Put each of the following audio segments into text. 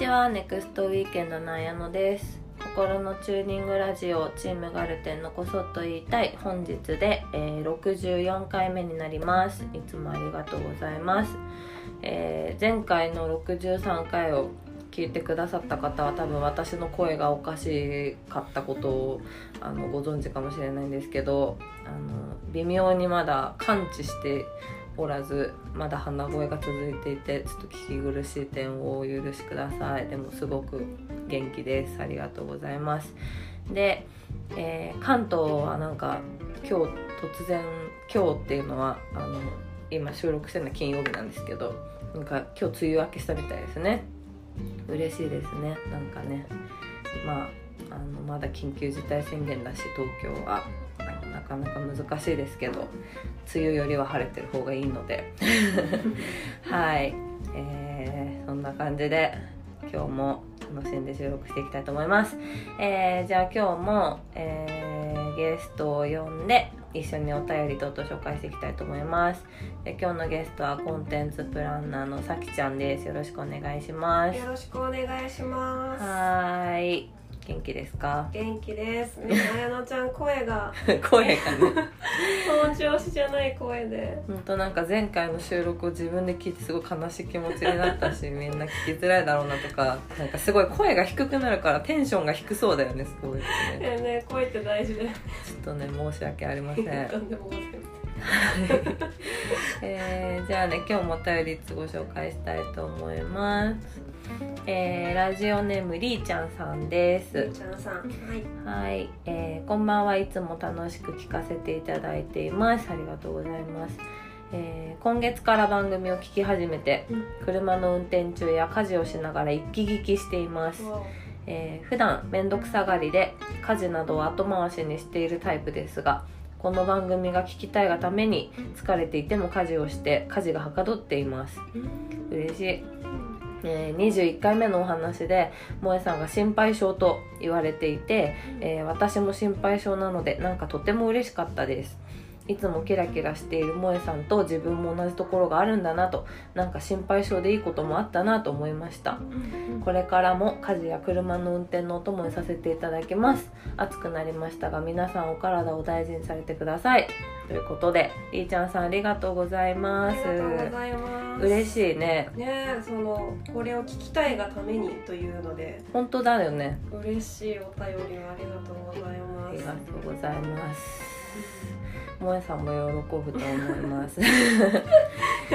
ちは。ネクストウィーケンドの綾乃です。心のチューニングラジオチームガルテンのこそっと言いたい本日で、えー、64回目になります。いつもありがとうございます、えー前回の63回を聞いてくださった方は多分私の声がおかしかったことをあのご存知かもしれないんですけどあの微妙にまだ感知しておらずまだ鼻声が続いていてちょっと聞き苦しい点をお許しください。でもすごく元気です。ありがとうございます。で、えー関東はなんか今日突然今日っていうのはあの今収録してるのは金曜日なんですけどなんか今日梅雨明けしたみたいですね。嬉しいですね。なんかね。まああのまだ緊急事態宣言だし東京は。なかなか難しいですけど梅雨よりは晴れてる方がいいので。はい、えーそんな感じで今日も楽しんで収録していきたいと思います、えーじゃあ今日も、えーゲストを呼んで一緒にお便りとと紹介していきたいと思います。で今日のゲストはコンテンツプランナーのさきちゃんです。よろしくお願いします。よろしくお願いします。はーい元気ですか？元気です。ね、あやのちゃん声が。声がね。本調子じゃない声で。本当なんか前回の収録を自分で聞いてすごい悲しい気持ちになったしみんな聞きづらいだろうなとかなんかすごい声が低くなるからテンションが低そうだよねすごい。ですねねね声って大事。で。ちょっとね申し訳ありません。とんでもございまえーじゃあね今日もお便りご紹介したいと思います、えーラジオネームりーちゃんさんです。せん。ちゃんさん。はい。はい、えーこんばんはいつも楽しく聞かせていただいています。ありがとうございます、えー今月から番組を聞き始めてうん。車の運転中や家事をしながら一気聞きしています、わえー普段面倒くさがりで家事などを後回しにしているタイプですがこの番組が聞きたいがために疲れていても家事をして家事がはかどっています。お嬉しいえー21回目のお話で萌えさんが心配性と言われていて、えー私も心配性なのでなんかとても嬉しかったですいつもキラキラしている萌えさんと自分も同じところがあるんだなとなんか心配性でいいこともあったなと思いました。これからも家事や車の運転のお供にさせていただきます。暑くなりましたが皆さんお体を大事にされてください。ということでりーちゃんさんありがとうございあまりがとうごすざいます。嬉しいね。ねそのこれを聞きたいがためにというので。本当だよね。嬉しいお便りをありがとうございあます。りがとうございます萌えさんも喜ぶと思います。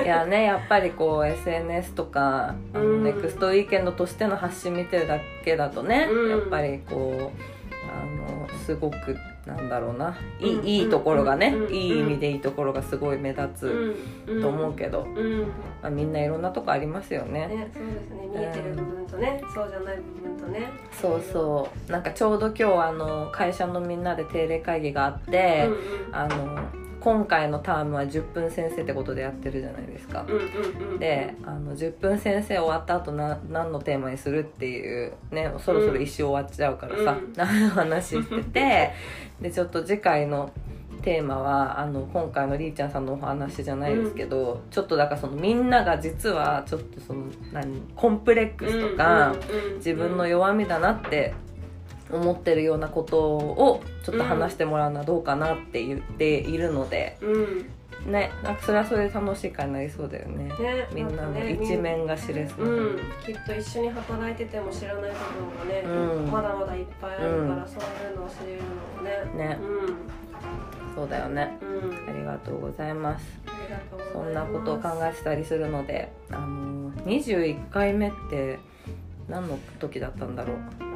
いやねやっぱりこう SNS とかあのうん。ネクストウィーケンドとしての発信見てるだけだとね、うん。やっぱりこうあのすごくなんだろうな。いい,、うんいいところがね、うんいい意味でいいところがすごい目立つと思うけど、うん。まあ、みんないろんなとこありますよね。ね、そうですね。見えてる部分とね、そうじゃない部分とね。そうそう。なんかちょうど今日あの会社のみんなで定例会議があって、うん。あの今回のタームは10分先生ってことでやってるじゃないですか、うんうんうんであの10分先生終わった後な何のテーマにするっていうねそろそろ一生終わっちゃうからさ、うん。何の話してて。でちょっと次回のテーマはあの今回のりーちゃんさんのお話じゃないですけど、ちょっとだからそのみんなが実はちょっとその何コンプレックスとか、うんうんうん。自分の弱みだなって思ってるようなことをちょっと話してもらうのはどうかなって言っているので、うん。ねなんかそれはそれで楽しい会になりそうだよねねみんなの一面が知れそう。う、ん。きっと一緒に働いてても知らない部分がね、うん。まだまだいっぱいあるから、うんそういうのを知れるのもね。ね。そうだよね。ありがとうございます。そんなことを考えてたりするのであの21回目って何の時だったんだろう。で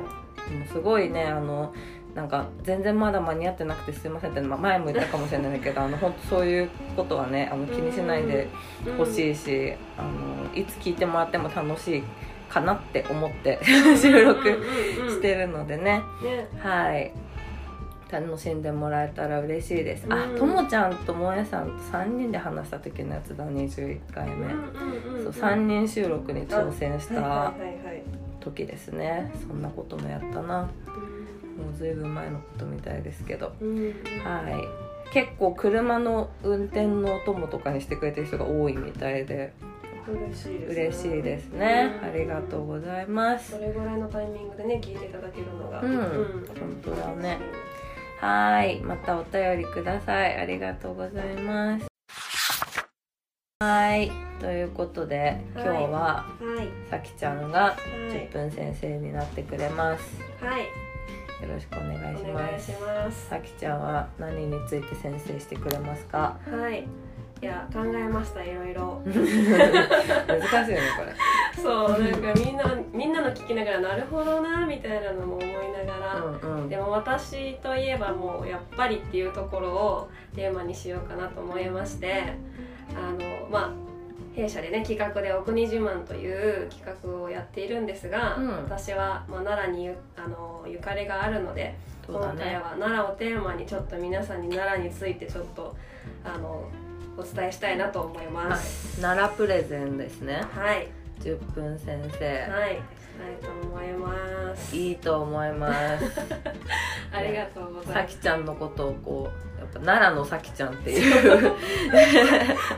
もすごいねあのなんか全然まだ間に合ってなくてすいませんって、まあ前も言ったかもしれないけどあの本当そういうことはねあの気にしないでほしいし、あのいつ聞いてもらっても楽しいかなって思って収録してるのでね、ね。はい。楽しんでもらえたら嬉しいです、あうん。ともちゃんともえさんと3人で話した時のやつだ21回目、そう3人収録に挑戦した。はいはいはいはい時ですね。そんなこともやったな。もうずいぶん前のことみたいですけど。うん。うんはい。結構車の運転のお供とかにしてくれてる人が多いみたいで。嬉しいですね、うん。ありがとうございます。それぐらいのタイミングでね聞いていただけるのが。うん。本当だね。はーい。またお便りください。ありがとうございますはーい。ということで今日ははい。さきちゃんが10分先生になってくれます。はい。よろしくお願いしお願いしますます。さきちゃんは何について先生してくれますか？はい。いや考えましたいろいろ。難しいよねこれ。そうなんかみんなみんなの聞きながらなるほどなみたいなのも思いながら、うんうん。でも私といえばもうやっぱりっていうところをテーマにしようかなと思いまして。あのまあ弊社でね企画で「お国自慢」という企画をやっているんですが、うん。私は、まあ、奈良にゆあのゆかりがあるので、ね。今回は奈良をテーマにちょっと皆さんに奈良についてちょっとあのお伝えしたいなと思います。奈良プレゼンですね。はい、10分先生。はい、いと思います。いいと思います。ありがとうございます。さきちゃんのことをこうやっぱ奈良のさきちゃんっていう、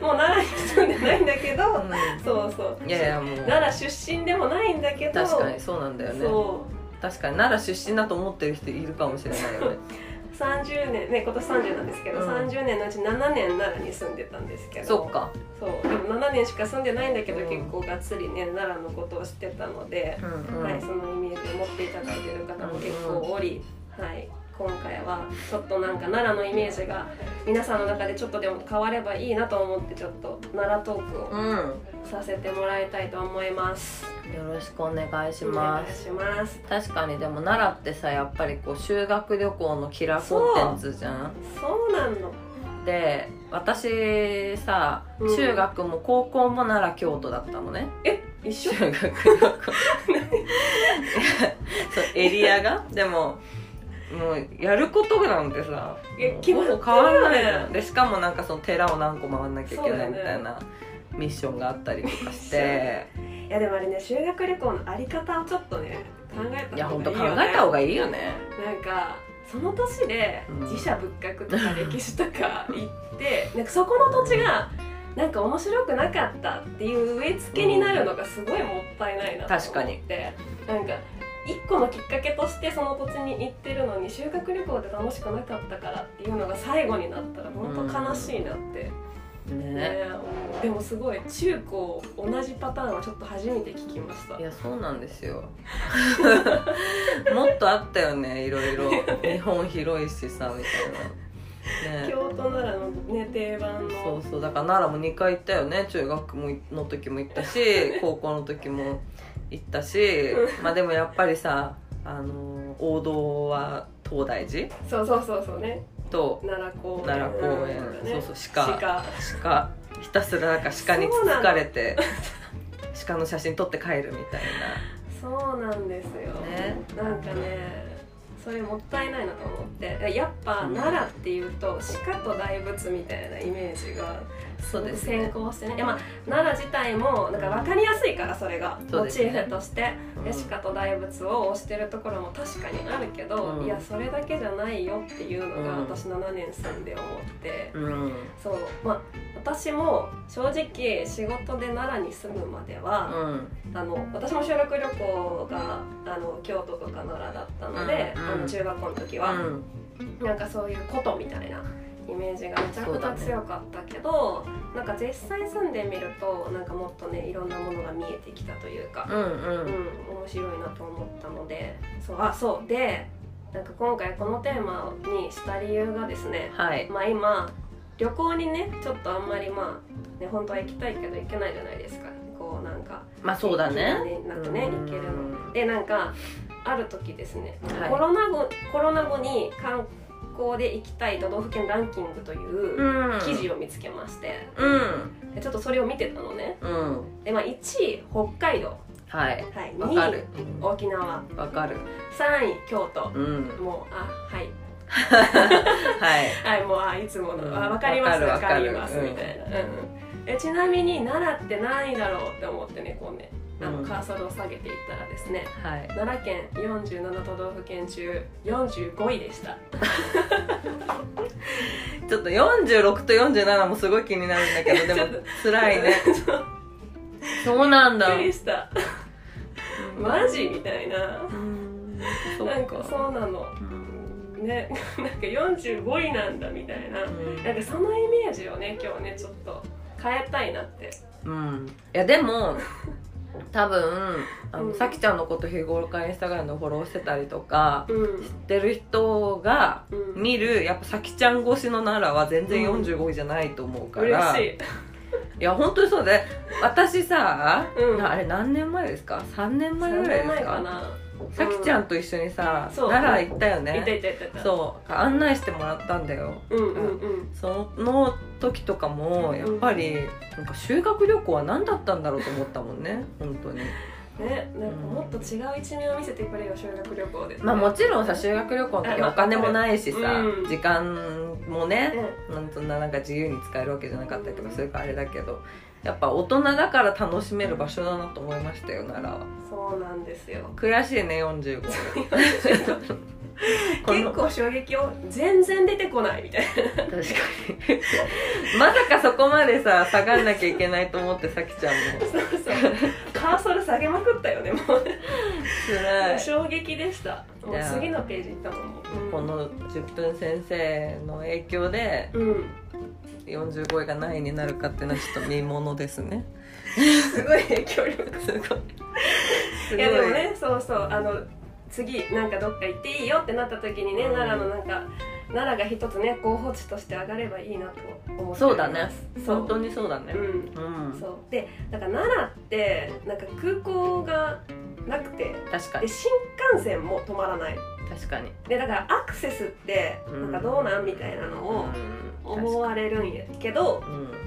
もう奈良に住んでないんだけど、うそうそう。ん、いやいやもう。奈良出身でもないんだけど、確かにそうなんだよね。そ確かに奈良出身だと思ってる人いるかもしれないよね。う30年ね今年30なんですけど、うん。30年のうち7年奈良に住んでたんですけど、そっか。そうでも7年しか住んでないんだけど、うん結構がっつりね奈良のことを知ってたので、うんうん、はいそのイメージを持っていただいてる方も結構おり、はい今回はちょっとなんか奈良のイメージが皆さんの中でちょっとでも変わればいいなと思ってちょっと奈良トークをうん。させてもらいたいと思います。よろしくお願いします。確かにでも奈良ってさやっぱりこう修学旅行のキラーコンテンツじゃん。そう。なの。で私さうん。中学も高校も奈良京都だったのね、え、一緒？修？学旅行そうエリアが？でももうやることなんてさもうえ決まってるよねほぼ変わらないじゃんでしかもなんかその寺を何個回んなきゃいけないみたいなミッションがあったりとかして。いやでもあれね修学旅行のあり方をちょっとね考えたいや方本当考がいいよね。えた方がいいよね。なんかその年でうん。自社仏閣とか歴史とか行って、なんかそこの土地がなんか面白くなかったっていう植え付けになるのがすごいもったいないなと思って。確かに。なんか一個のきっかけとしてその土地に行ってるのに修学旅行で楽しくなかったからっていうのが最後になったら本当悲しいなって、ね。ね。思うでもすごい中高同じパターンはちょっと初めて聞きました。いやそうなんですよ。もっとあったよねいろいろ。日本広いしさみたいな。ね。京都奈良のね定番の。そうそうだから奈良も2回行ったよね。中学もの時も行ったし高校の時も行ったしまあでもやっぱりさあの王道は東大寺？そうそうそうそうね。と奈良公園奈良公園。とかねそうそう鹿。鹿。鹿。ひたすらなんか鹿につつかれて鹿の写真撮って帰るみたいそうなんですよ、ね。なんかねそれもったいないなと思って。やっぱうん。奈良っていうと鹿と大仏みたいなイメージがなそうです先ね行してね。いやまあ奈良自体もなんか分かりやすいからそれが。モチーフとして。うん。で鹿と大仏を推してるところも確かにあるけど、うん。いやそれだけじゃないよっていうのがうん。私7年住んで思って、うん。そう。まあ私も正直仕事で奈良に住むまでは、うん。あの私も修学旅行があの京都とか奈良だったので、うん。あの中学校の時は、うん。なんかそういうことみたいなイメージがめちゃくちゃ強かったけど、なんか実際住んでみるとなんかもっとねいろんなものが見えてきたというか、うんうん。うん、面白いなと思ったのでそうあそうでなんか今回このテーマにした理由がですねはい。まあ今旅行にねちょっとあんまりまあね本当は行きたいけど行けないじゃないですか。こうなんかまあそうだね。なんかねうん。行けるの。でなんかある時ですね、はい。コロナ後コロナ後に観光で行きたい都道府県ランキングといううん。記事を見つけまして。うん。でちょっとそれを見てたのね。うん。で、まあ、1位北海道、はい。はい、わかる。2位沖縄。わかる。3位京都。うん。もうあはい。はい。はい もうあいつもの、うん。あ分かります分わかりますみたいな、うん。えちなみに奈良って何位だろうって思ってねこうねあのうん。カーソルを下げていったらですね、はい。奈良県47都道府県中45位でした。ちょっと46と47もすごい気になるんだけどでも辛いね。そうなんだ。びっくりした。マジみたいな。うなんっか。かそうなの。うん。ね なんか45位なんだみたいな。うん。なんかそのイメージをね今日ねちょっと変えたいなって。うん。いやでも多分あの、うん。さきちゃんのこと日頃からインスタグラムでフォローしてたりとかうん。知ってる人がうん。見るやっぱさきちゃん越しの奈良は全然うん45位じゃないと思うか嬉ら、しい。いや本当にそうで私さ、うん。あれ何年前ですか？3年前ぐらい3年前ですかかなさきちゃんと一緒にさ、そう。奈良行ったよね。そう。案内してもらったんだよ。うんうんうん。その時とかもやっぱりなんか修学旅行は何だったんだろうと思ったもんね。本当に。ねなんかもっと違う一面を見せてくれよ修学旅行で。まあもちろんさ修学旅行の時はお金もないしさ、うん。時間もねねなんそんななんか自由に使えるわけじゃなかったりとかするからあれだけどやっぱ大人だから楽しめる場所だなと思いましたよ奈良は。そうなんですよ。悔しいね45この。結構衝撃を全然出てこないみたいな。確かに。まさかそこまでさ下がんなきゃいけないと思ってさきちゃんも。そうそう。カーソル下げまくったよねもう。衝撃でしたもいうや次のページ行ったもんもう。この10分先生の影響でうん45位が何位になるかっていうのはちょっと見ものですね。すごい影響力。すごい。いやでもねそうそう。あの次なんかどっか行っていいよってなった時にね、うん。奈良のなんか奈良が一つね候補地として上がればいいなと思ってそうだね。そう本当にそうだね。うん。うん。そう。でだから奈良ってなんか空港がなくて確かに。で新幹線も止まらない。確かに。でだからアクセスってなんかどうなんみたいなのを思われるんやけどうん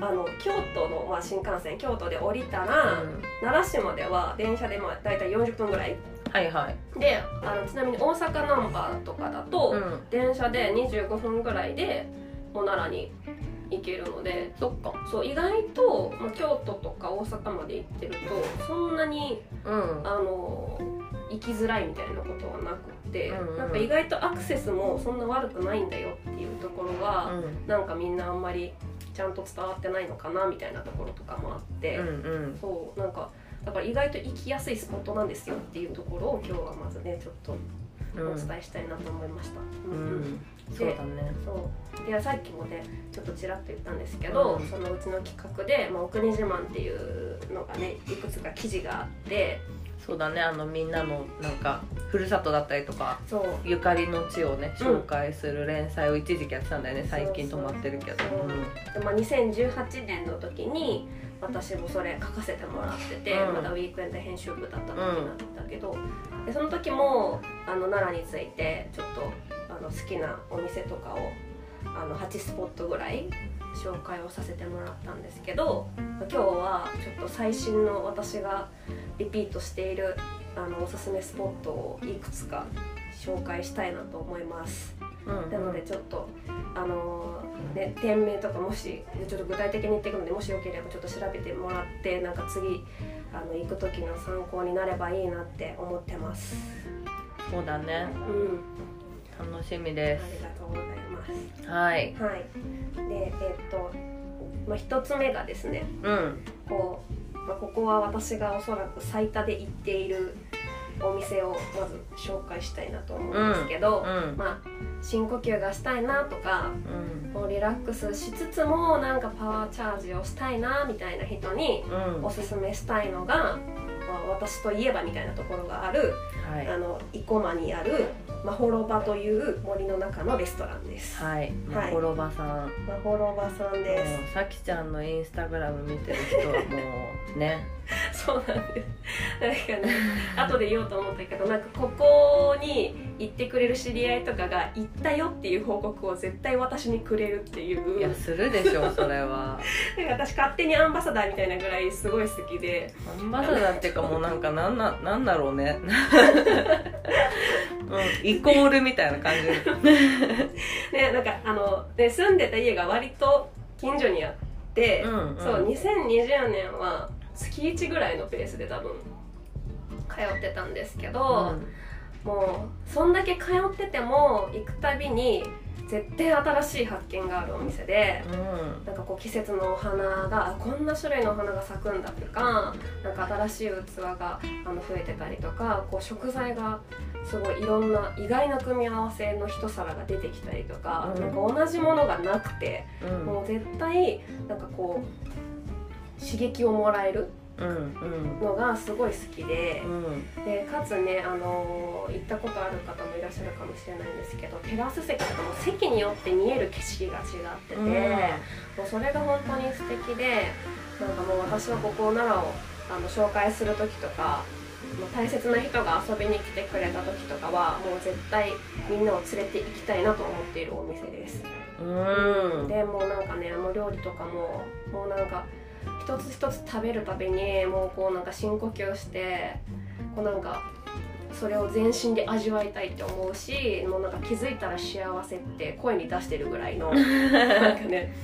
あの京都の、まあ、新幹線京都で降りたら、奈良市までは電車でまあ大体40分ぐらい。はいはい。であのちなみに大阪ナンバーとかだと、うん。電車で25分ぐらいでもう奈良に行けるのでそっか。そう意外と、まあ、京都とか大阪まで行ってるとそんなにうん。あの行きづらいみたいなことはなくって、うんうんなんか意外とアクセスもそんな悪くないんだよっていうところは、なんかみんなあんまりちゃんと伝わってないのかなみたいなところとかもあって、うんうん。そうなんかだから意外と行きやすいスポットなんですよっていうところを今日はまずねちょっとうんお伝えしたいなと思いました。ううん。んそうだね。そう。いやさっきもねちょっとちらっと言ったんですけど、うん。そのうちの企画で「まあ、お国自慢」っていうのがねいくつか記事があってそうだね。あのみんなのなんかふるさとだったりとかゆかりの地をねうん。紹介する連載を一時期やってたんだよね。最近止まってるけど。で、まあ、2018年の時に私もそれ書かせてもらってて、うん。まだウィークエンド編集部だった時なんだけど、でその時もあの奈良についてちょっとあの好きなお店とかをあの8スポットぐらい紹介をさせてもらったんですけど今日はちょっと最新の私がリピートしているあのおすすめスポットをいくつか紹介したいなと思います。うんうんなのでちょっとあのーね店名とかもしちょっと具体的に言っていくのでもしよければちょっと調べてもらってなんか次あの行く時の参考になればいいなって思ってます。そうだねうん、楽しみあです。りがとうございます。はい。はい。でえっとまあ一つ目がですねうん。こう、まあ、ここは私がおそらく最多で行っているお店をまず紹介したいなと思うんですけど、うん。まあ深呼吸がしたいなとかうん。リラックスしつつもなんかパワーチャージをしたいなみたいな人にうん。おすすめしたいのが、まあ、私といえばみたいなところがある、はい。あの生駒にあるまほろばという森の中のレストランです。はいまはいほろばさんまほろばさんでもうさきちゃんのインスタグラム見てる人はもうねす。そうなんです。なんかね、後で言おうと思ったけど、なんかここに行ってくれる知り合いとかが行ったよっていう報告を絶対私にくれるっていう。いやするでしょそれは。なんか私勝手にアンバサダーみたいなぐらいすごい好きで。アンバサダーっていうかもうなんかなんな なんだろうね。うんイコールみたいな感じ。ね、なんかあの、ね、住んでた家が割と近所にあって、うんうん。そう2020年は月1ぐらいのペースで多分通ってたんですけど、もうそんだけ通ってても行くたびに絶対新しい発見があるお店でうん。なんかこう季節のお花があこんな種類のお花が咲くんだとかなんか新しい器があの増えてたりとかこう食材がすごいいろんな意外な組み合わせの一皿が出てきたりとか,、うん。なんか同じものがなくて、うん。もう絶対なんかこう刺激をもらえるのがすごい好きで。うんでかつね、あのー行ったことある方もいらっしゃるかもしれないんですけどテラス席とかも席によって見える景色が違ってて、うんもうそれが本当に素敵でなんかもう私はここ奈良をあの紹介する時とか大切な人が遊びに来てくれた時とかはもう絶対みんなを連れて行きたいなと思っているお店です。うんでもうなんかねもう料理とかももうなんか一つ一つ食べるたびにもうこうなんか深呼吸してこうなんかそれを全身で味わいたいって思うしもうなんか気づいたら幸せって声に出してるぐらいの なんかね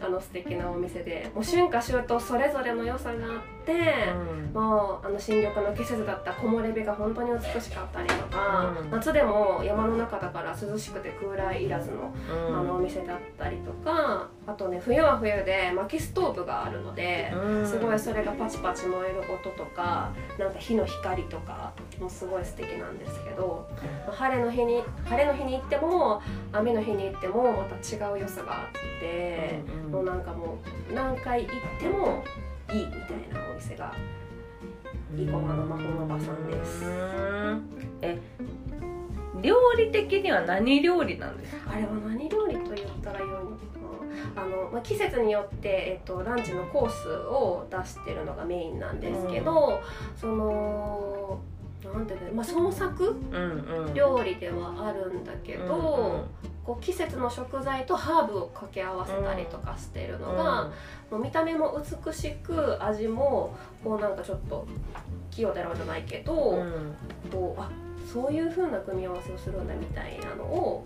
あの素敵なお店でもう春夏秋冬それぞれの良さがあって。もうあの新緑の季節だった木漏れ日が本当に美しかったりとか、うん。夏でも山の中だから涼しくてクーラーいらずのうん。あのお店だったりとかあとね冬は冬で薪ストーブがあるので、うん。すごいそれがパチパチ燃える音とかなんか火の光とかもすごい素敵なんですけど晴れの日に晴れの日に行っても雨の日に行ってもまた違う良さがあって、うん。もうなんかもう何回行ってもいいみたいなお店が生駒の魔法のおばさんです。うん。え料理的には何料理なんですか？あれは何料理と言ったらよいのかなあの、まあ、季節によって、えっと、ランチのコースを出してるのがメインなんですけど、そのなんていうの、まあ、創作うんうん。料理ではあるんだけど、こう季節の食材とハーブを掛け合わせたりとかしてるのが、もう見た目も美しく味もこうなんかちょっと器用だろうじゃないけど、うんうん。こうあそういう風な組み合わせをするんだみたいなのを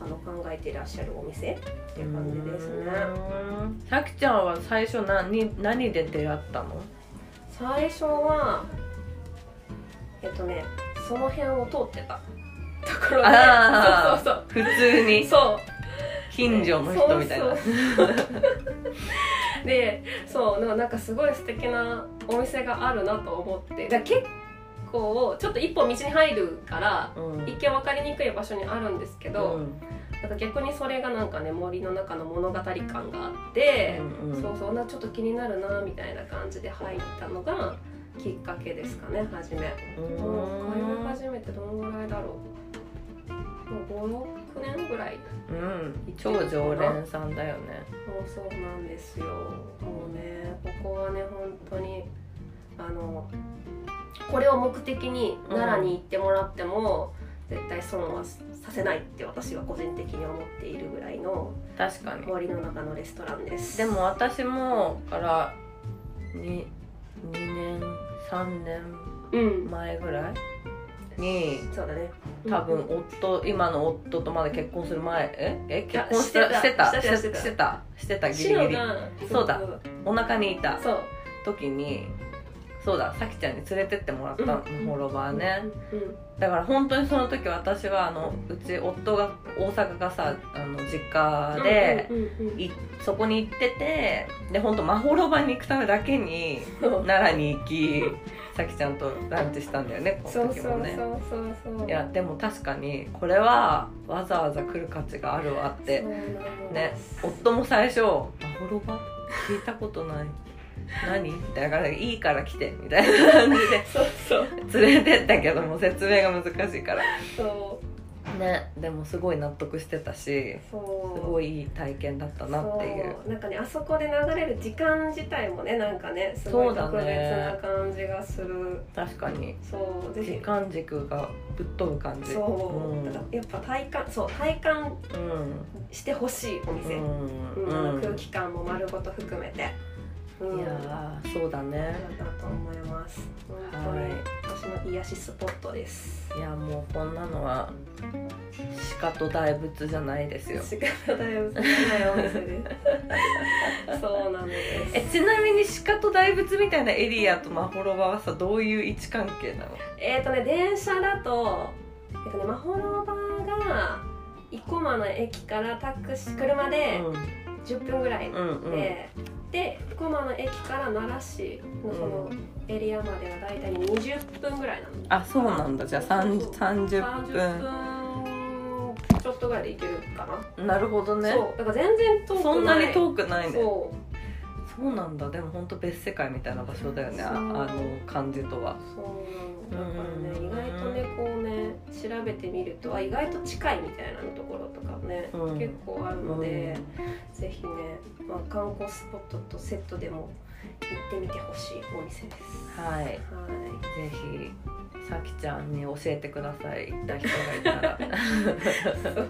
あの考えていらっしゃるお店っていう感じですね。うん。さきちゃんは最初何何で出会ったの？最初はえっとねその辺を通ってた。ところで。あーそうそう。普通に。そう。そう近所の人みたいな。そうそう。でそうなんかすごい素敵なお店があるなと思って。だ結構ちょっと一本道に入るからうん。一見分かりにくい場所にあるんですけど、うん。なんか逆にそれがなんかね森の中の物語感があって、うんうん。そうそうなちょっと気になるなみたいな感じで入ったのがきっかけですかね初め。もう通い始めてどのぐらいだろう。もう56年ぐらい。うん。超常連さんだよね。もうそうなんですよ。もうねここはね本当にあのこれを目的に奈良に行ってもらっても、絶対損はさせないって私は個人的に思っているぐらいの確かに。森の中のレストランです。でも私もからに2年3年うん。前ぐらい？にそうだね。多分夫今の夫とまだ結婚する前？え？え？結婚してあしてた？してたしてた。してた？してた？ギリギリ。そうだ。お腹にいた時にそうださきちゃんに連れてってもらったのうん。フォロワーね。うん。だから本当にその時私はあのうち夫が大阪がさあの実家で、そこに行っててで本当まほろばに行くためだけに奈良に行きさきちゃんとランチしたんだよねこそうそうそうの時もねそうそう。いやでも確かにこれはわざわざ来る価値があるわって。ねす夫も最初「まほろば？聞いたことない何?」だから「いいから来て」みたいな感じで。そうそう。連れてったけども説明が難しいから。そう。ねでもすごい納得してたしそう。すごいいい体験だったなっていう。なんかねあそこで流れる時間自体もねなんかねすごいう特別ねな感じがする。確かに。そう時間軸がぶっ飛ぶ感じ。そう、ん。だからやっぱ体感そう体感うん。してほしいお店、うん。うん、うん、空気感も丸ごと含めて、うん、いやーそうだね。だと思います。本はい。私の癒しスポットです。いやもうこんなのは鹿と大仏じゃないですよ。仕方だよ少ないお店です。そうなんです。えちなみに鹿と大仏みたいなエリアとまほろばはさどういう位置関係なの？えっ、ー、とね電車だとえっ、とねまほろばが生駒の駅からタクシー車で10分ぐらいで、うんうんで生駒の駅から奈良市のそのエリアまでは大体20分ぐらいなの。あそうなんだ。じゃあ三そう30分。分ちょっとぐらいで行けるかな。なるほどね。そう。だから全然遠くない。そんなに遠くないね。そうそうなんだ。でも本当別世界みたいな場所だよね。あの感じとは。そうだ。からねうん。意外とねこうね調べてみるとあ意外と近いみたいなところとかね、うん。結構あるので、ぜひね、まあ、観光スポットとセットでも行ってみてほしいお店です。はい。はい。ぜひさきちゃんに教えてください行った人がいたら。そ う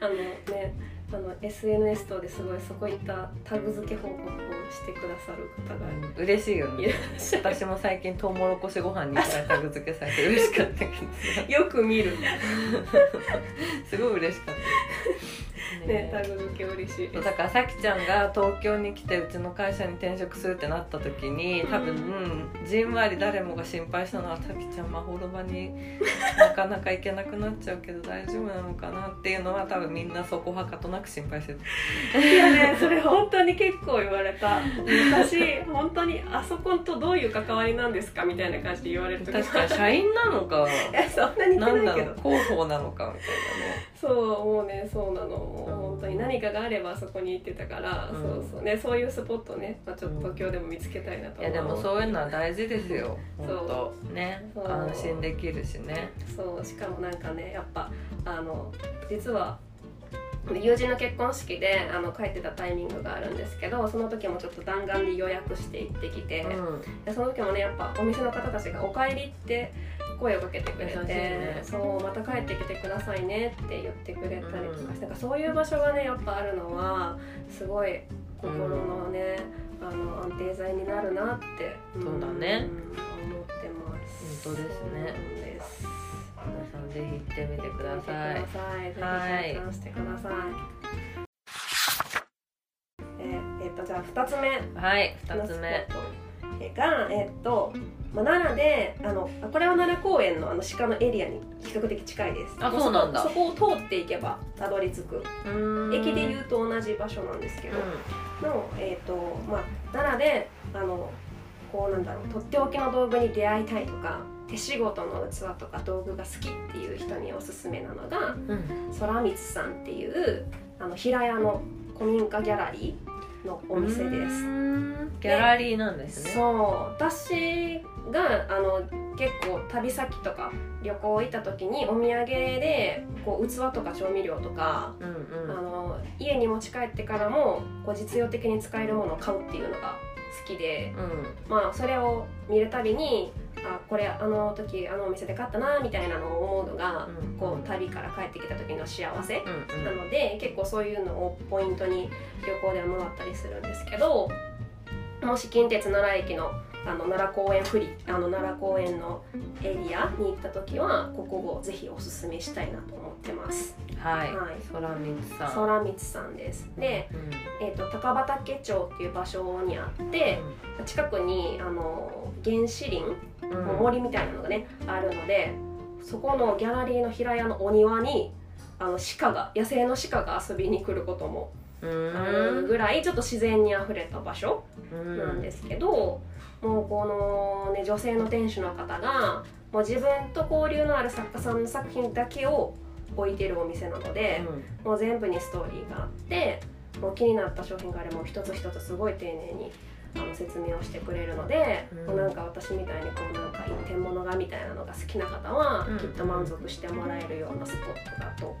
あのねあの SNS 等ですごいそこ行ったタグ付け報告をしてくださる方が。嬉しいよね。私も最近トウモロコシご飯にタグ付けされて嬉しかったけどさよく見る。すごい嬉しかったね。タグ付け嬉しい。だからさきちゃんが東京に来てうちの会社に転職するってなった時に多分、うんじんわり誰もが心配したのはさきちゃんまほろばに なかなか行けなくなっちゃうけど大丈夫なのかなっていうのは多分みんなそこはかとなく心配してたいやね それ本当に結構言われた。昔本当にあそことどういう関わりなんですかみたいな感じで言われる時確かに社員なのか いやそんなに言ってないけど。広報なのかみたいそうもうねそうなの本当に何かがあればそこに行ってたから、うん。そうそう。ねそういうスポットね、まあ、ちょっと東京でも見つけたいなとなねいやでもそういうのは大事ですよ。そう。ね。安心できるしね。そう。しかもなんかねやっぱあの実は友人の結婚式であの帰ってたタイミングがあるんですけどその時もちょっと弾丸で予約して行ってきて、うん。でその時もねやっぱお店の方たちが「お帰り」って声をかけてくれて、ね。そうまた帰ってきてくださいねって言ってくれたりとかなんかそういう場所がねやっぱあるのはすごい心のね、あの安定剤になるなって、そうだね。ん思ってます。本当ですね。皆さんぜひ行ってみてください。はい。体感してください、えーえっとじゃあ2つ目。はい2つ目が、えっとまあ、奈良であのこれは奈良公園のあの鹿のエリアに比較的近いです。あそうなんだ。そこを通っていけばたどり着く。駅でいうと同じ場所なんですけど、の、えっとまあ、奈良であのこうなんだろうとっておきの道具に出会いたいとか手仕事の器とか道具が好きっていう人におすすめなのがうんうん。空光さんっていうあの平屋の古民家ギャラリーのお店でうす。ギャラリーなんですね。そう。私があの結構旅先とか旅行行った時にお土産でこう器とか調味料とか、うんうん。あの家に持ち帰ってからもこう実用的に使えるものを買うっていうのが好きで、うん。まあ、それを見るたびにあこれあの時あのお店で買ったなみたいなのを思うのが、うんこう旅から帰ってきた時の幸せ。うんなので結構そういうのをポイントに旅行ではもらったりするんですけどもし近鉄奈良駅のあの奈良公園フリあの奈良公園のエリアに行った時はここをぜひおすすめしたいなと思ってます。はい。はい。空光さん。空光さんですで、うん。えー、と高畑町っていう場所にあって近くにあの原始林うん。森みたいなのがねあるのでそこのギャラリーの平屋のお庭にあの鹿が野生の鹿が遊びに来ることもうあるんぐらいちょっと自然にあふれた場所うんなんですけど、もうこの、ね、女性の店主の方がもう自分と交流のある作家さんの作品だけを置いてるお店なので、もう全部にストーリーがあってもう気になった商品があればもう一つ一つすごい丁寧にあの説明をしてくれるので、うん。もうなんか私みたいにこうなんか一点物がみたいなのが好きな方は、うん。きっと満足してもらえるようなスポットだと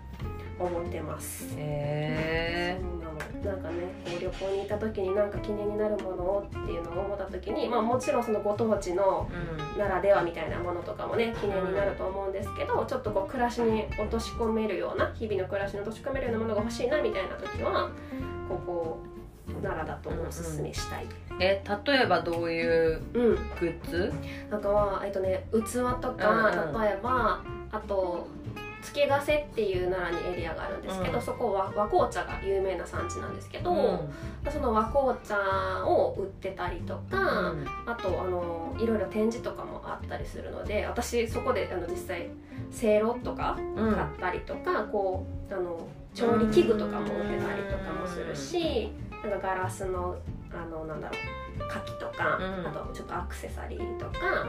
思ってます。へそうなんかねこう旅行に行った時になんか記念になるものをっていうのを思った時に、まあ、もちろんそのご当地のーならではみたいなものとかもね記念になると思うんですけど、ちょっとこう暮らしに落とし込めるような日々の暮らしに落とし込めるようなものが欲しいなみたいな時はここ奈良だとおすすめしたい。え例えばどういううん、グッズ？なんかはえっとね器とか、うんうん。例えばあと月ヶ瀬っていう奈良にエリアがあるんですけど、うん。そこは和紅茶が有名な産地なんですけど、うん。その和紅茶を売ってたりとか、うん。あとあのいろいろ展示とかもあったりするので私そこであの実際せいろとかうん。買ったりとか、こうあの調理器具とかも売ってたりとかもするしなんかガラスのあのなんだろう牡蠣とか、うん。あとちょっとアクセサリーとか、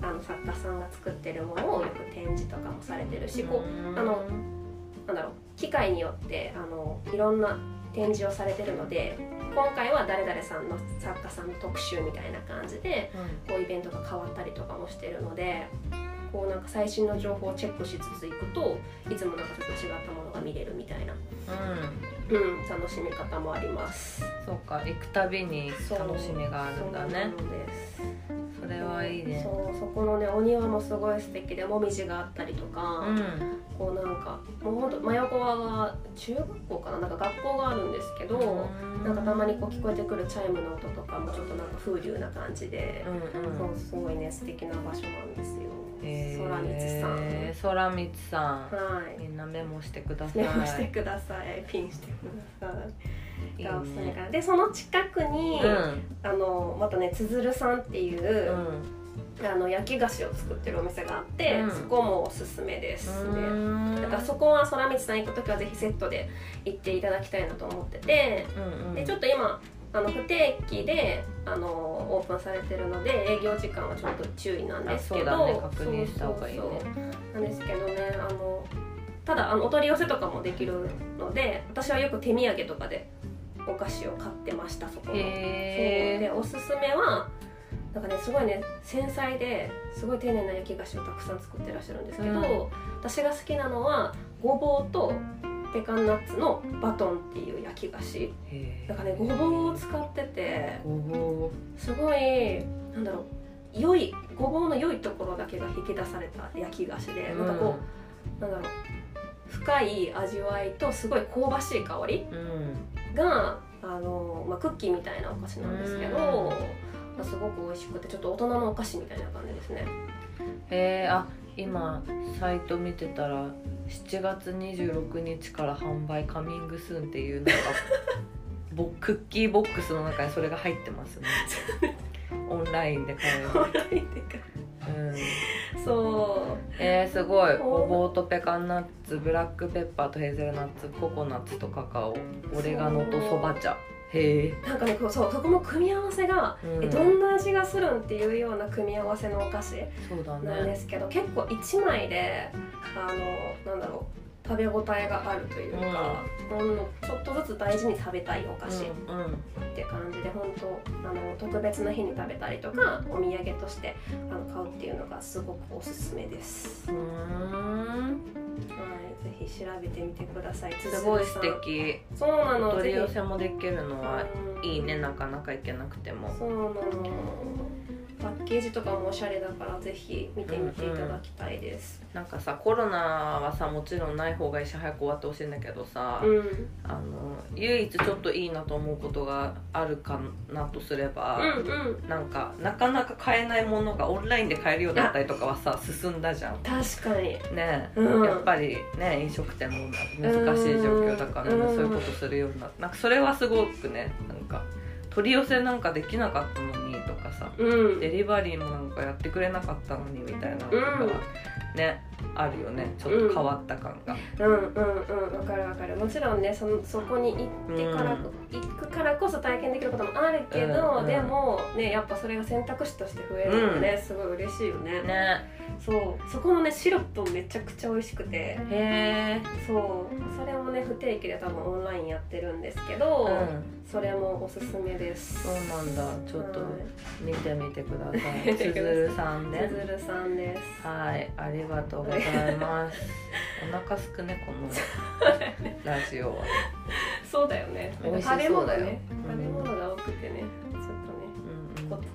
うん。あの作家さんが作ってるものをよく展示とかもされてるし、こうあのなんだろう機械によってあのいろんな展示をされてるので今回は誰々さんの作家さんの特集みたいな感じでこうイベントが変わったりとかもしてるのでこうなんか最新の情報をチェックしつつ行くといつもなんかちょっと違ったものが見れるみたいな、うん、うんうん、楽しみ方もあります。そうか行くたびに楽しみがあるんだねそうなのですそれはいいねそうそこのねお庭もすごい素敵でもみじがあったりとか、うんこうなんかもうほんと真横が中学校かななんか学校があるんですけど、なんかたまにこう聞こえてくるチャイムの音とかもちょっとなんか風流な感じで、うんうんそうすごいね素敵な場所なんですよ。空光さん。空光さんはい。みんなメモしてくださいメモしてください。ピンしてください。がおすすめねかな。でその近くに、うん。あのまたねつづるさんっていう、うん。あの焼き菓子を作ってるお店があって、うん。そこもおすすめですね。うん。だからそこは空光さん行く時はぜひセットで行っていただきたいなと思ってて、うんうん。でちょっと今あの不定期であのオープンされてるので営業時間はちょっと注意なんですけどね確認した方がいいね。なんですけどねあのただあのお取り寄せとかもできるので私はよく手土産とかでお菓子を買ってましたそこの。そう。へでおすすめはなんかねすごいね繊細ですごい丁寧な焼き菓子をたくさん作ってらっしゃるんですけど、うん。私が好きなのはごぼうとペカンナッツのバトンっていう焼き菓子。えなんかねごぼうを使っててすごいなんだろう良いごぼうの良いところだけが引き出された焼き菓子で、うなんかこうなんだろう深い味わいとすごい香ばしい香り。うんがあの、まあ、クッキーみたいなお菓子なんですけど、まあすごく美味しくてちょっと大人のお菓子みたいな感じですね。へえあ今サイト見てたら7月26日から販売カミングスーンっていうなんか ボクッキーボックスの中にそれが入ってますね。オンラインで買える、うん、そえー、すごい。おごぼうとペカンナッツブラックペッパーとヘーゼルナッツココナッツとカカオオレガノとそば茶。へえ、んかねこうそうそこも組み合わせが、うん。えどんな味がするんっていうような組み合わせのお菓子そうだなんでねすけど、結構1枚であのなんだろう食べ応えがあるというか、ほんのちょっとずつ大事に食べたいお菓子って感じで、本当あの特別な日に食べたりとかお土産としてあの買うっていうのがすごくおすすめです。はい、ぜひ調べてみてください。すごい素敵。そうなの。お取り寄せもできるのはうんいいねなかなか行けなくてもそうなの。パッケージとかもおしゃれだからぜひ見てみていただきたいです。なんかさコロナはさもちろんない方がいいし早く終わってほしいんだけどさ、うん。あの唯一ちょっといいなと思うことがあるかなとすれば、うんうん。なんかなかなか買えないものがオンラインで買えるようになったりとかはさ進んだじゃん確かに。ね、うんやっぱりね飲食店も難しい状況だからみんなうんそういうことするようになってなんかそれはすごくねなんか取り寄せなんかできなかったのかさうん。デリバリーもなんかやってくれなかったのにみたいなのとかはうん。ねあるよね。ちょっと変わった感が、うんうんうん。わかるわかる。もちろんねそのそこに行ってから、うん。行くからこそ体験できることもあるけど、うんうん。でもねやっぱそれが選択肢として増えるのね、すごい嬉しいよね。ねそう。そこのねシロップもめちゃくちゃ美味しくて。へえそう。それもね不定期で多分オンラインやってるんですけど、うん。それもおすすめです。そうなんだ。ちょっとはい。見てみてください。つ見てくださいづるさんね。つづるさんです。はい。ありがとうございます。お腹すくねこのラジオは。そうだよね。食べ物ねうん。食べ物が多くてね。うん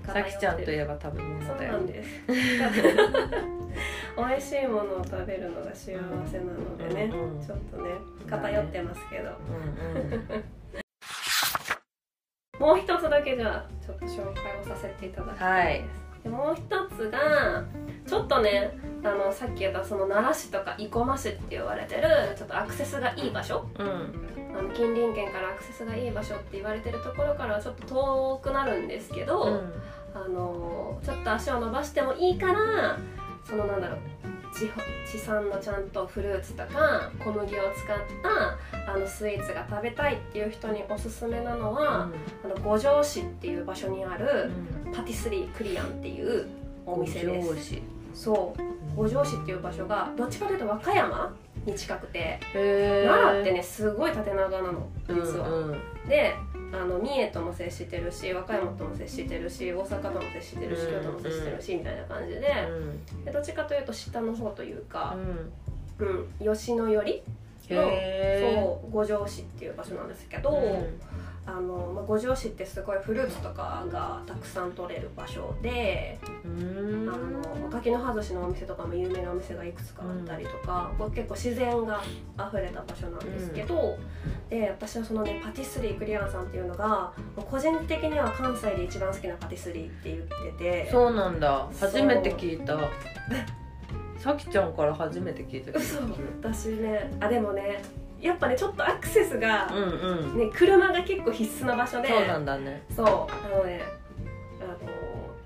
さきちゃんといえば食べ物だよそうなんです。美味しいものを食べるのが幸せなのでね、うんうん。ちょっとね偏ってますけど、もう一つだけじゃあちょっと紹介をさせていただきたいです。でもう一つがちょっとねあのさっき言ったその奈良市とか生駒市って言われてるちょっとアクセスがいい場所。うん。あの近隣県からアクセスがいい場所って言われてるところからはちょっと遠くなるんですけど、うん。あのちょっと足を伸ばしてもいいからそのなんだろう地地産のちゃんとフルーツとか小麦を使ったあのスイーツが食べたいっていう人におすすめなのは、あの五条市っていう場所にあるパティスリークリアンっていうお店です。そう。五条市っていう場所がどっちかというと和歌山に近くて奈良ってねすごい縦長なの実は。うんうん、であの三重とも接してるし和歌山とも接してるし大阪とも接してるし京都も接してるし、みたいな感じででどっちかというと下の方というか、うん。吉野寄りのそう五条市っていう場所なんですけど。あの、まあ、五条市ってすごいフルーツとかがたくさん取れる場所であの柿の葉寿司のお店とかも有名なお店がいくつかあったりとか、うん、結構自然が溢れた場所なんですけど、うん、で私はそのねパティスリークリアンさんっていうのが個人的には関西で一番好きなパティスリーって言ってて。そうなんだ。初めて聞いた。さきちゃんから初めて聞いた嘘。私ねあでもねやっぱねちょっとアクセスが、うんうん、ね、車が結構必須な場所でそうなんだね。そうあのねあの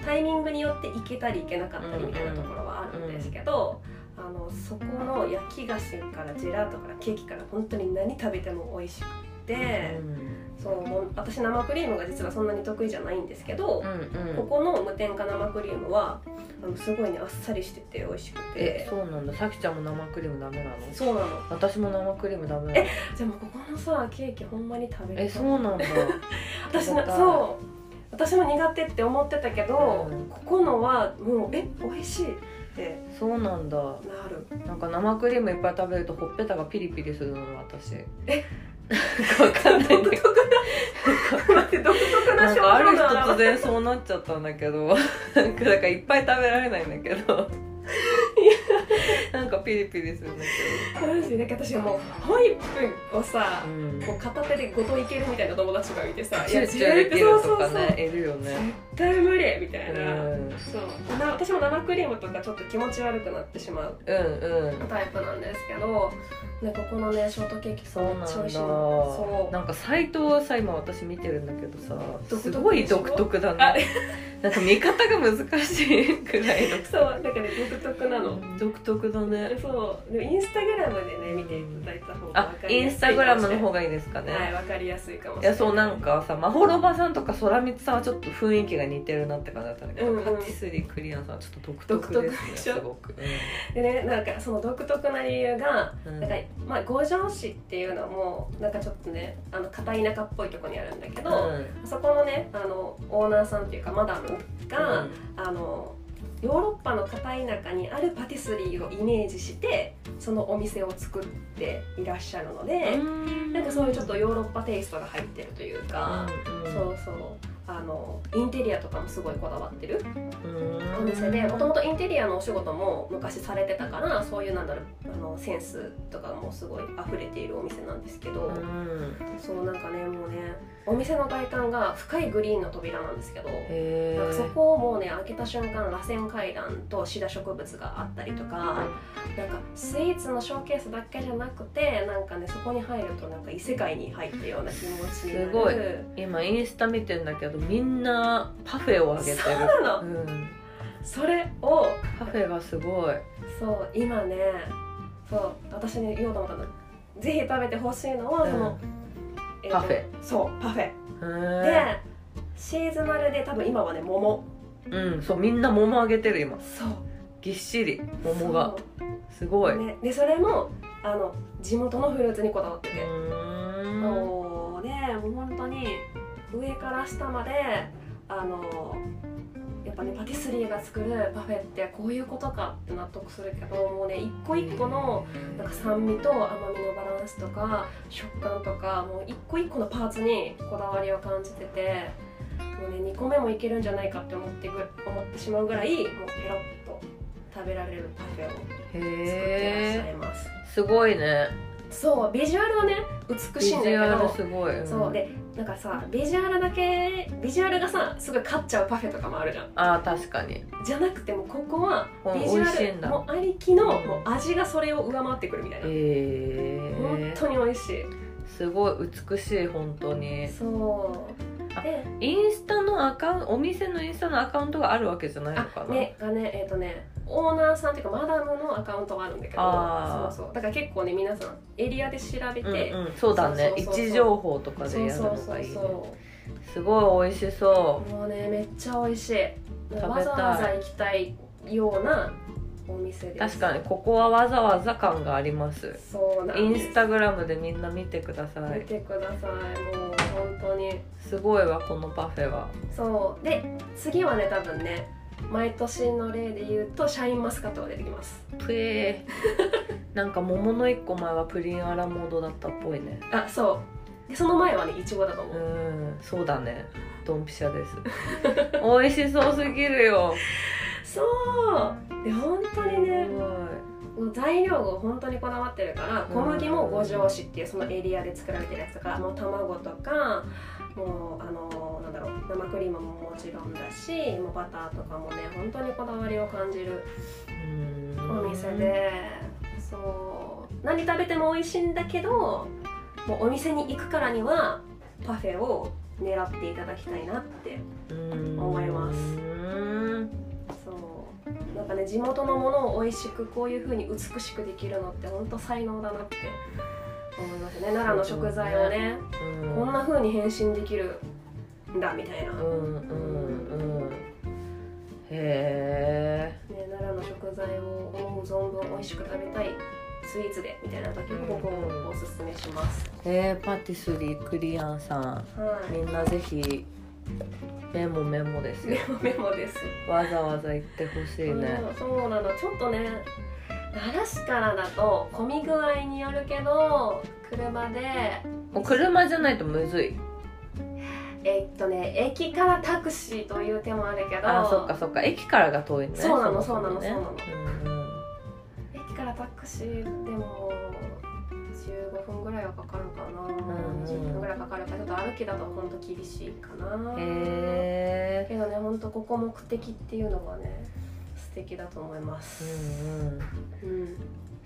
タイミングによって行けたり行けなかったりみたいなところはあるんですけど、うんうん、あのそこの焼き菓子からジェラートからケーキから本当に何食べても美味しくて、うん、そう私生クリームが実はそんなに得意じゃないんですけど、うんうん、ここの無添加生クリームはあのすごいねあっさりしてて美味しくて。そうなんだ。さきちゃんも生クリームダメなの？そうなの。私も生クリームダメなの。えじゃあもうここのさケーキほんまに食べるえそうなんだ。私なそう。私も苦手って思ってたけど、うん、ここのはもうえ美味しいって。そうなんだ。なる。なんか生クリームいっぱい食べるとほっぺたがピリピリするの私。えわかんないんだけど。待って独特な症状ある日突然そうなっちゃったんだけど。なんかいっぱい食べられないんだけど。なんかピリピリするんだけど。マジで私はもうホイップをさ、うん、こう片手でごといけるみたいな友達がいてさチューチューできるとかねいるよね。絶対無理みたいな、うん、そう。な私も生クリームとかちょっと気持ち悪くなってしまうタイプなんですけどね、ここのねショートケーキそうなんだ。そう。なんかサイトをさ今私見てるんだけどさすごい独特だね。なんか見方が難しいくらいの。そうだから、ね、独特なの、独特だね。そう。でもインスタグラムでね見ていただいた方があインスタグラムの方がいいですかね。はいわかりやすいかもしれない。いやそうなんかさまほろばさんとか空光さんはちょっと雰囲気が似てるなって感じだったんだけど、うんうん、パティスリークリアンさんはちょっと独特ですねすごく、うん、でねなんかその独特な理由が、うん、なんかまあ五条市っていうのもなんかちょっとねあの片田舎っぽいところにあるんだけど、うん、そこのねあのオーナーさんっていうかマダムが、うん、あのヨーロッパの片田舎にあるパティスリーをイメージしてそのお店を作っていらっしゃるのでなんかそういうちょっとヨーロッパテイストが入ってるというか、うん、そうそうあのインテリアとかもすごいこだわってるお店でもともとインテリアのお仕事も昔されてたからそういうなんだろうあのセンスとかもすごい溢れているお店なんですけど。そうなんかねもうねお店の外観が深いグリーンの扉なんですけどなんかそこをもうね開けた瞬間螺旋階段とシダ植物があったりとかなんかスイーツのショーケースだけじゃなくてなんかねそこに入るとなんか異世界に入ったような気持ちになる。すごい。今インスタ見てんだけどみんなパフェをあげてる。そうなの、うん、それをパフェがすごい。そう今ねそう私に言おうと思ったの。ぜひ食べてほしいのは、うん、その、えー、パフェ。そうパフェ。でシーズナルで多分今はね桃。うんそうみんな桃あげてる今。そう。ぎっしり桃が。すごい、ね、でそれもあの地元のフルーツにこだわってて。もうねもう本当に上から下まであのやっぱねパティスリーが作るパフェってこういうことかって納得するけどもうね一個一個のなんか酸味と甘みのバランスとか食感とかもう一個一個のパーツにこだわりを感じててもうね2個目もいけるんじゃないかって思ってぐ思ってしまうぐらいもうペロッと食べられるパフェを作ってらっしゃいます。すごいね。そうビジュアルはね美しいんだけど。すごい、うん、そうでなんかさビジュアルだけビジュアルがさすごい勝っちゃうパフェとかもあるじゃん。あ確かに。じゃなくてもここはビジュアルもありきの、もう味がそれを上回ってくるみたいな。へえー、本当に美味しい。すごい美しい本当に。そう。でインスタののアカウントお店のインスタのアカウントがあるわけじゃないのかな、あねがねえっ、とねオーナーさんっていうかマダムのアカウントがあるんだけどそうそう。だから結構ね皆さんエリアで調べて、うんうん、そうだね。位置情報とかでやるのがいいね。そすごい美味しそう。もうねめっちゃ美味しい。べたい。わざわざ行きたいようなお店うです。確かにここはわざわざ感があります。そうなんインスタグラムでみんな見てください。見てください。もう本当に。すごいわこのパフェは。そう。で次はね多分ね毎年の例で言うとシャインマスカットが出てきます。プエー。なんか桃の一個前はプリンアラモードだったっぽいね。あそう。でその前はねいちごだと思う。う、んそうだね。ドンピシャです。美味しそうすぎるよ。そう。で本当にね材料が本当にこだわってるから小麦も五条市っていうそのエリアで作られてるやつとかもう卵とかもうあのなんだろう生クリームももちろんだしもうバターとかもね本当にこだわりを感じるうん。お店でそう何食べても美味しいんだけどもうお店に行くからにはパフェを狙っていただきたいなってうん思います。うんそう。なんかね地元のものを美味しくこういう風に美しくできるのって本当才能だなって思いますね。奈良の食材をねうん。こんな風に変身できるんだみたいな、ね、うんうんうん。へえ奈良の食材を思う存分美味しく食べたいスイーツでみたいな時うんここをおすすめします、えー、パティスリークリアンさん。はい。みんなぜひメモメモですよ。メモメモです、わざわざ行ってほしいね。うんそうなの。ちょっとね奈良市からだと混み具合によるけど車で。もう車じゃないとむずい。えっとね駅からタクシーという手もあるけど。あそっかそっか。駅からが遠いね。そうなのそうなのそうなの。駅からタクシーでも15分ぐらいはかかるかな、んうん。20分ぐらいかかるからちょっと歩きだと本当厳しいかな。へえけどね本当ここ目的っていうのがね素敵だと思います。うんうん。うん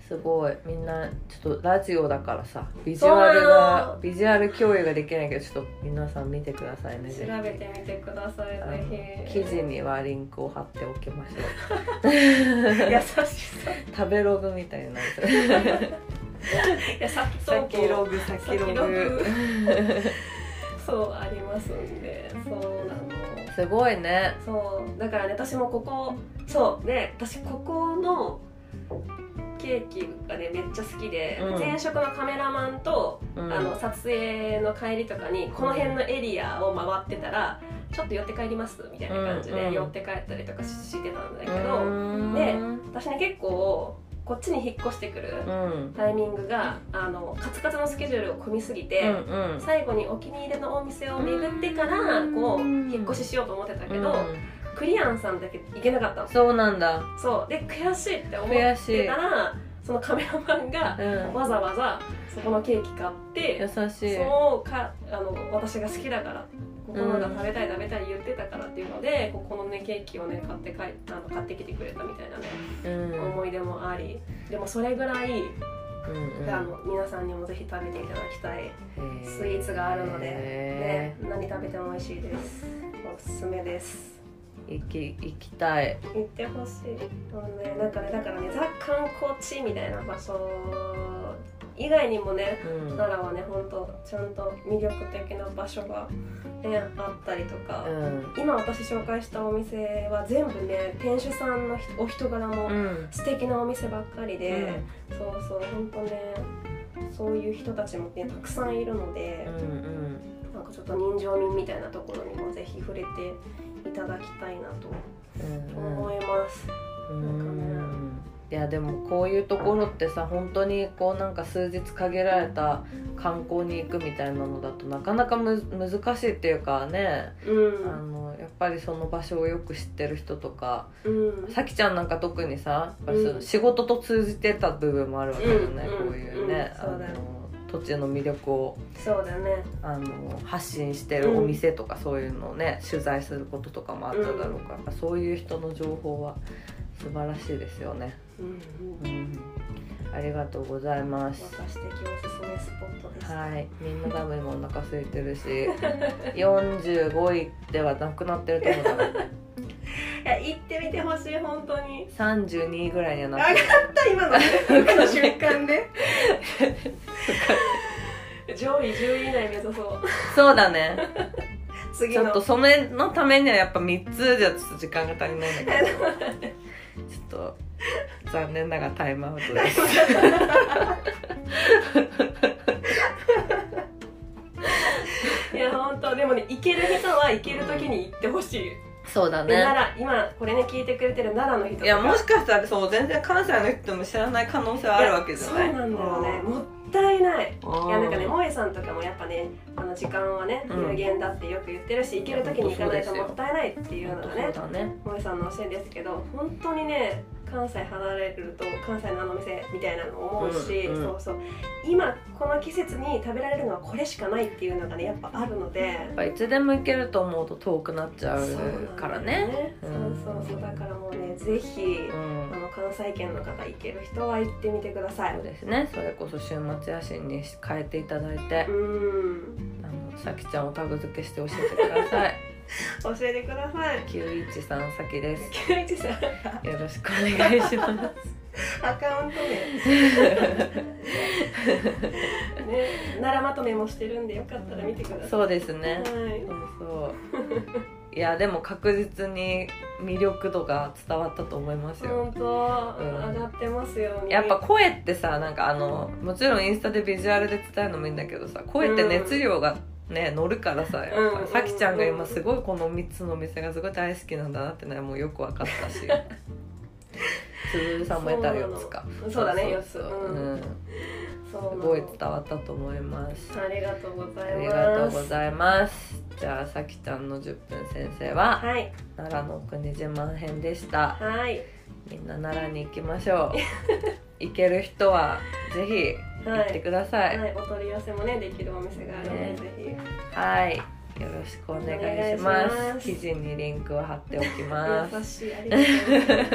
すごい。みんなちょっとラジオだからさビジュアルがの。ビジュアル共有ができないけどちょっと皆さん見てくださいね。調べてみてくださいぜひ。記事にはリンクを貼っておきましょう。優しさ。食べログみたいになるいやさ先ログ。先ログ。そうありますんで。そうなの。すごいね。そう。だからね私もここそう。で私ここのケーキがねめっちゃ好きで、うん。前職のカメラマンと、うん。あの撮影の帰りとかにこの辺のエリアを回ってたらちょっと寄って帰りますみたいな感じうんうんで寄って帰ったりとかしてたんだけうど、で私ね結構こっちに引っ越してくるうん。タイミングがあのカツカツのスケジュールを組みすぎて、うんうん。最後にお気に入りのお店を巡ってからうん。こう引っ越ししようと思ってたけど、うんクリアンさんだけ行けなかったの。そうなんだ。そう。で悔しいって思ってたらそのカメラマンがうん。わざわざそこのケーキ買って優しい。そうかあの私が好きだからここのが食べたい食べたい言ってたからっていうのでここのねケーキをね買って帰あの買ってきてくれたみたいなね、うん。思い出もあり。でもそれぐらい、うんうん。あの皆さんにもぜひ食べていただきたいスイーツがあるので、へね、何食べても美味しいです。おすすめです。ー行き行きたい。行ってほしいもうね。なんかねだからねザ観光地みたいな場所以外にもねうん。奈良はねほんとちゃんと魅力的な場所が、ね、あったりとか、うん。今私紹介したお店は全部ね店主さんの人お人柄もうん。素敵なお店ばっかりで、そうそうほんとねそういう人たちもねたくさんいるのでう、ん。なんかちょっと人情味みたいなところにもぜひ触れていただきたいなと思います。うん。なんかねいやでもこういうところってさ本当にこうなんか数日限られた観光に行くみたいなのだとなかなかむ難しいっていうかね、うん。あのやっぱりその場所をよく知ってる人とかうん。さきちゃんなんか特にさやっぱりそのうん。仕事と通じてた部分もあるわけだよね、うんこういうね、うんそうだよあの土地の魅力をそうだね。あの発信してるお店とかそういうのをね取材することとかもあっただろうから、やっぱそういう人の情報は素晴らしいですよね。うんうん、ありがとうございます。私的おすすめスポットです、はい。みんな多分今お腹空いてるし45位ではなくなってると思ういや行ってみてほしい本当に。32位ぐらいにはなってる。今の今の瞬間で上位10位以内目指そう。そうだね。次の。ちょっとそれのためにはやっぱ3つじゃちょっと時間が足りないんだけど。ちょっと残念ながらタイムアウトです。いや本当。でもね行ける人は行ける時に行ってほしい、そうだね。で奈良今これね聞いてくれてる奈良の人とか。いやもしかしたらそう全然関西の人も知らない可能性はあるわけじゃない？そうなんだよね。もったいない。うん。いやなんかね萌えさんとかもやっぱねあの時間はねうん。有限だってよく言ってるし、行ける時に行かないともったいないっていうのがね萌えさんの教えですけど本当にね関西離れると関西のあの店みたいなの思うし、うんうんそうそう。今この季節に食べられるのはこれしかないっていうのがねやっぱあるので。やっぱいつでも行けると思うと遠くなっちゃうからね。そうなんそうそうそう。だからもうねぜひうん。あの関西圏の方行ける人は行ってみてください。そうですね。それこそ週末野心に変えていただいて。うん。あのさきちゃんをタグ付けして教えてください 教えてください。913さきです。九一さんよろしくお願いします。アカウント名。ね。奈良まとめもしてるんでよかったら見てください。そうですね。はい。そうそう。いやでも確実に魅力度が伝わったと思いますよ。本当、うん。上がってますよやっぱ声ってさなんかあのもちろんインスタでビジュアルで伝えるのもいいんだけどさ声って熱量がね乗るからさやっぱうんさきちゃんが今すごいこの3つのお店がすごい大好きなんだなってのはもうよく分かったし。つぶるさんもやったら4つか。そうだね4つそうう。ん。すごい伝わったと思います。ありがとうございます。ありがとうございます。じゃあさきちゃんの10分先生ははい。奈良の国自慢編でした。はい。みんな奈良に行きましょう。行ける人はぜひ行ってください。はい、お取り寄せもねできるお店があるので、ね。ぜひ。はい、よろしくお願いします。記事にリンクを貼っておきます。優しいありがとうございま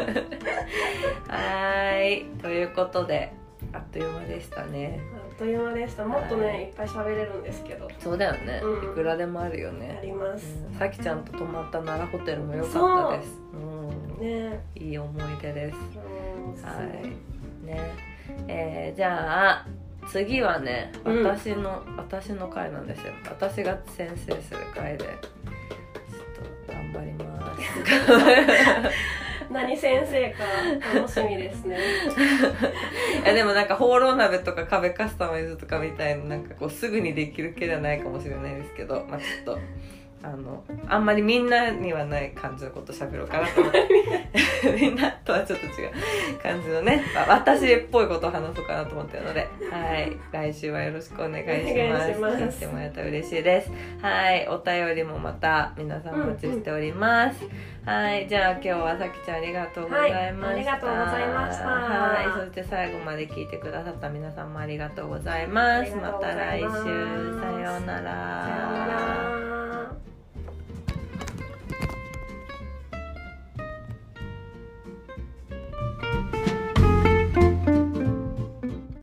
す。はい。ということであっという間でしたね。あっという間でした。もっとね、はいい、っぱい喋れるんですけど。そうだよね、うん。いくらでもあるよあね、ります、うん、さきちゃんと泊まった奈良ホテルも良かったです。うん。ね。いい思い出です。うん。はい。ねえーじゃあ次はねうん。私の、私の回なんですよ。私が先生する回で。ちょっと頑張ります。何先生か楽しみですね。いやでもなんかホーロー鍋とか壁カスタマイズとかみたいななんかこうすぐにできる系じゃないかもしれないですけどまあちょっとあのあんまりみんなにはない感じのこと喋ろうかなと思って。みんなとはちょっと違う感じのね、まあ私っぽいことを話そうかなと思ってるので。はい。来週はよろしくお願いします。お願いてもらえたら嬉しいです。はい。お便りもまた皆さんお待ちしております、はい。じゃあ今日はさきちゃんありがとうございました、はい。ありがとうございました。はい。そして最後まで聞いてくださった皆さんもありがとうございます。また来週。さようなら